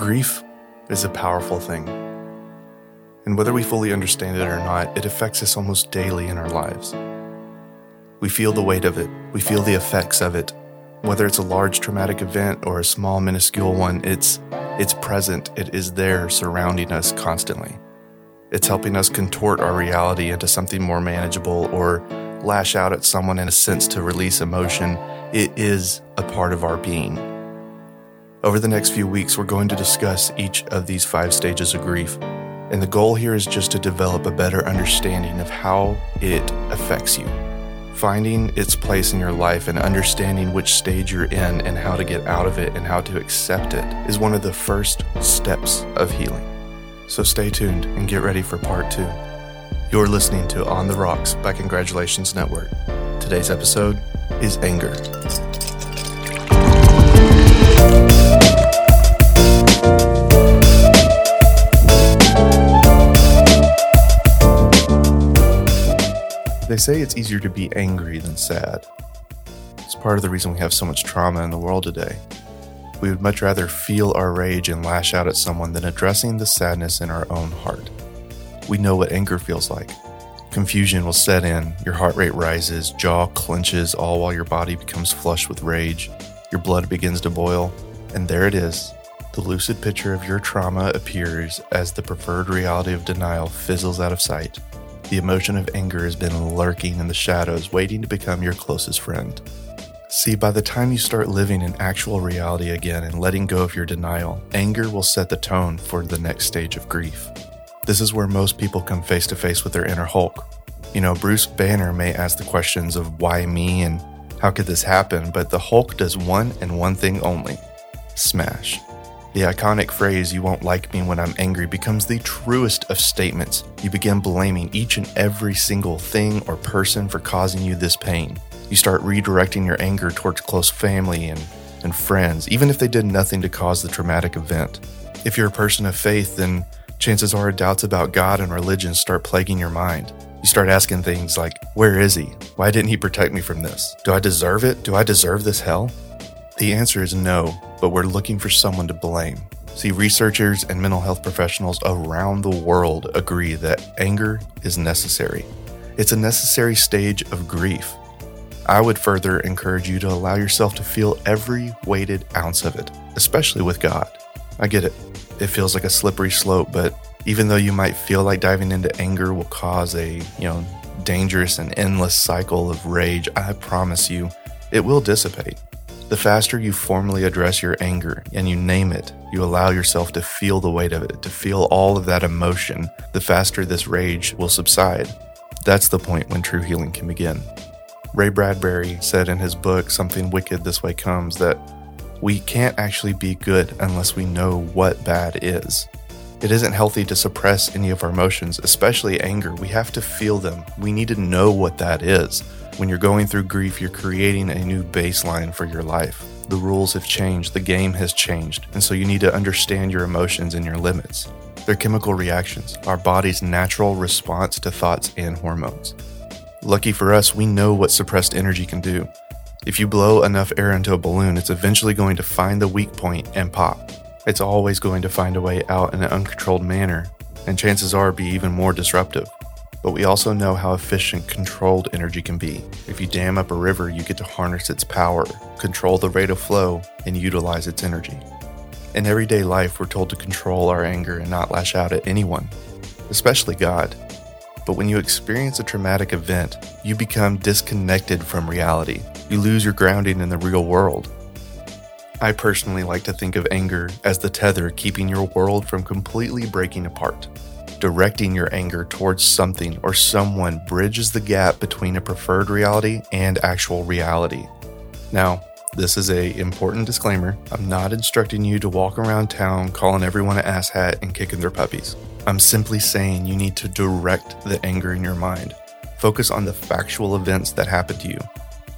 Grief is a powerful thing. And whether we fully understand it or not, it affects us almost daily in our lives. We feel the weight of it, we feel the effects of it. Whether it's a large traumatic event or a small minuscule one, it's it's present, it is there surrounding us constantly. It's helping us contort our reality into something more manageable or lash out at someone in a sense to release emotion. It is a part of our being. Over the next few weeks, we're going to discuss each of these five stages of grief. And the goal here is just to develop a better understanding of how it affects you. Finding its place in your life and understanding which stage you're in and how to get out of it and how to accept it is one of the first steps of healing. So stay tuned and get ready for part two. You're listening to On the Rocks by Congratulations Network. Today's episode is anger. Say it's easier to be angry than sad. It's part of the reason we have so much trauma in the world today. We would much rather feel our rage and lash out at someone than addressing the sadness in our own heart. We know what anger feels like. Confusion will set in, your heart rate rises, jaw clenches, all while your body becomes flushed with rage. Your blood begins to boil, and there it is. The lucid picture of your trauma appears as the preferred reality of denial fizzles out of sight. The emotion of anger has been lurking in the shadows, waiting to become your closest friend. See, by the time you start living in actual reality again and letting go of your denial, anger will set the tone for the next stage of grief. This is where most people come face to face with their inner Hulk. You know, Bruce Banner may ask the questions of why me and how could this happen, but the Hulk does one and one thing only smash. The iconic phrase, you won't like me when I'm angry, becomes the truest of statements. You begin blaming each and every single thing or person for causing you this pain. You start redirecting your anger towards close family and, and friends, even if they did nothing to cause the traumatic event. If you're a person of faith, then chances are doubts about God and religion start plaguing your mind. You start asking things like, Where is he? Why didn't he protect me from this? Do I deserve it? Do I deserve this hell? The answer is no, but we're looking for someone to blame. See, researchers and mental health professionals around the world agree that anger is necessary. It's a necessary stage of grief. I would further encourage you to allow yourself to feel every weighted ounce of it, especially with God. I get it. It feels like a slippery slope, but even though you might feel like diving into anger will cause a, you know, dangerous and endless cycle of rage, I promise you, it will dissipate. The faster you formally address your anger and you name it, you allow yourself to feel the weight of it, to feel all of that emotion, the faster this rage will subside. That's the point when true healing can begin. Ray Bradbury said in his book, Something Wicked This Way Comes, that we can't actually be good unless we know what bad is. It isn't healthy to suppress any of our emotions, especially anger. We have to feel them. We need to know what that is. When you're going through grief, you're creating a new baseline for your life. The rules have changed, the game has changed, and so you need to understand your emotions and your limits. They're chemical reactions, our body's natural response to thoughts and hormones. Lucky for us, we know what suppressed energy can do. If you blow enough air into a balloon, it's eventually going to find the weak point and pop. It's always going to find a way out in an uncontrolled manner, and chances are be even more disruptive. But we also know how efficient controlled energy can be. If you dam up a river, you get to harness its power, control the rate of flow, and utilize its energy. In everyday life, we're told to control our anger and not lash out at anyone, especially God. But when you experience a traumatic event, you become disconnected from reality. You lose your grounding in the real world. I personally like to think of anger as the tether keeping your world from completely breaking apart directing your anger towards something or someone bridges the gap between a preferred reality and actual reality. Now, this is a important disclaimer. I'm not instructing you to walk around town calling everyone an asshat and kicking their puppies. I'm simply saying you need to direct the anger in your mind. Focus on the factual events that happened to you,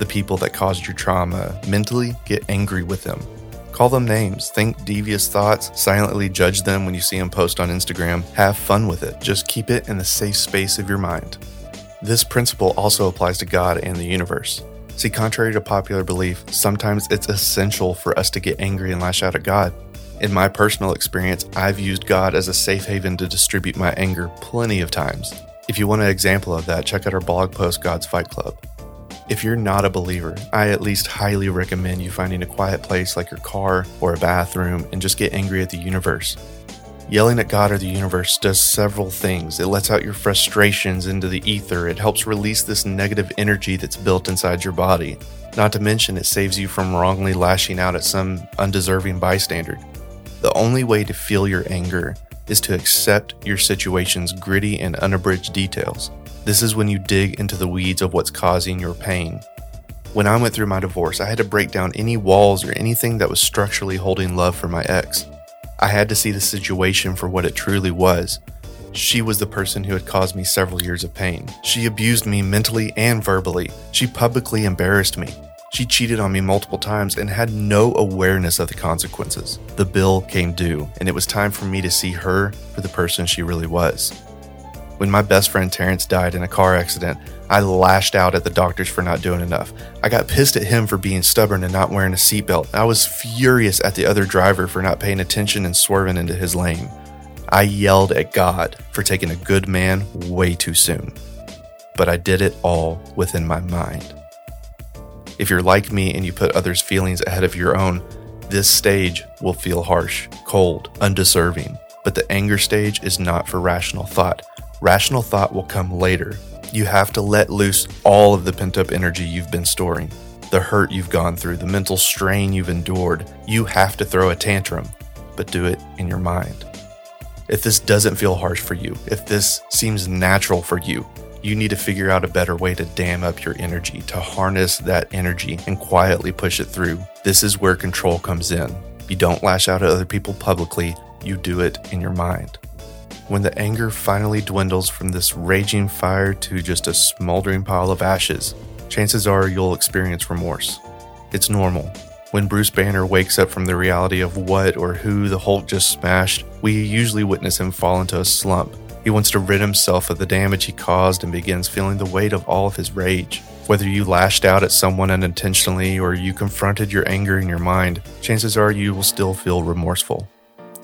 the people that caused your trauma. Mentally get angry with them. Call them names, think devious thoughts, silently judge them when you see them post on Instagram. Have fun with it. Just keep it in the safe space of your mind. This principle also applies to God and the universe. See, contrary to popular belief, sometimes it's essential for us to get angry and lash out at God. In my personal experience, I've used God as a safe haven to distribute my anger plenty of times. If you want an example of that, check out our blog post, God's Fight Club. If you're not a believer, I at least highly recommend you finding a quiet place like your car or a bathroom and just get angry at the universe. Yelling at God or the universe does several things. It lets out your frustrations into the ether, it helps release this negative energy that's built inside your body. Not to mention, it saves you from wrongly lashing out at some undeserving bystander. The only way to feel your anger is to accept your situation's gritty and unabridged details. This is when you dig into the weeds of what's causing your pain. When I went through my divorce, I had to break down any walls or anything that was structurally holding love for my ex. I had to see the situation for what it truly was. She was the person who had caused me several years of pain. She abused me mentally and verbally. She publicly embarrassed me. She cheated on me multiple times and had no awareness of the consequences. The bill came due, and it was time for me to see her for the person she really was. When my best friend Terrence died in a car accident, I lashed out at the doctors for not doing enough. I got pissed at him for being stubborn and not wearing a seatbelt. I was furious at the other driver for not paying attention and swerving into his lane. I yelled at God for taking a good man way too soon. But I did it all within my mind. If you're like me and you put others' feelings ahead of your own, this stage will feel harsh, cold, undeserving. But the anger stage is not for rational thought. Rational thought will come later. You have to let loose all of the pent up energy you've been storing, the hurt you've gone through, the mental strain you've endured. You have to throw a tantrum, but do it in your mind. If this doesn't feel harsh for you, if this seems natural for you, you need to figure out a better way to dam up your energy, to harness that energy and quietly push it through. This is where control comes in. You don't lash out at other people publicly, you do it in your mind. When the anger finally dwindles from this raging fire to just a smoldering pile of ashes, chances are you'll experience remorse. It's normal. When Bruce Banner wakes up from the reality of what or who the Hulk just smashed, we usually witness him fall into a slump he wants to rid himself of the damage he caused and begins feeling the weight of all of his rage. Whether you lashed out at someone unintentionally or you confronted your anger in your mind, chances are you will still feel remorseful.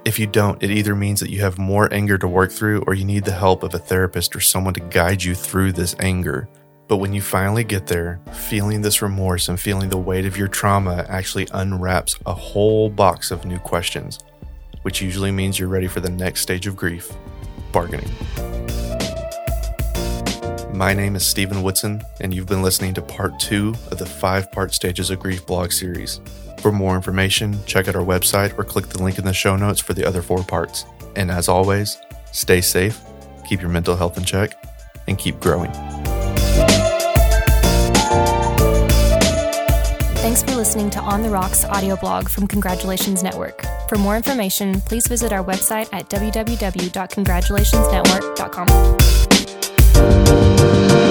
If you don't, it either means that you have more anger to work through or you need the help of a therapist or someone to guide you through this anger. But when you finally get there, feeling this remorse and feeling the weight of your trauma actually unwraps a whole box of new questions, which usually means you're ready for the next stage of grief bargaining. My name is Steven Woodson, and you've been listening to part two of the five part Stages of Grief blog series. For more information, check out our website or click the link in the show notes for the other four parts. And as always, stay safe, keep your mental health in check, and keep growing. Thanks for listening to On the Rocks audio blog from Congratulations Network. For more information, please visit our website at www.congratulationsnetwork.com.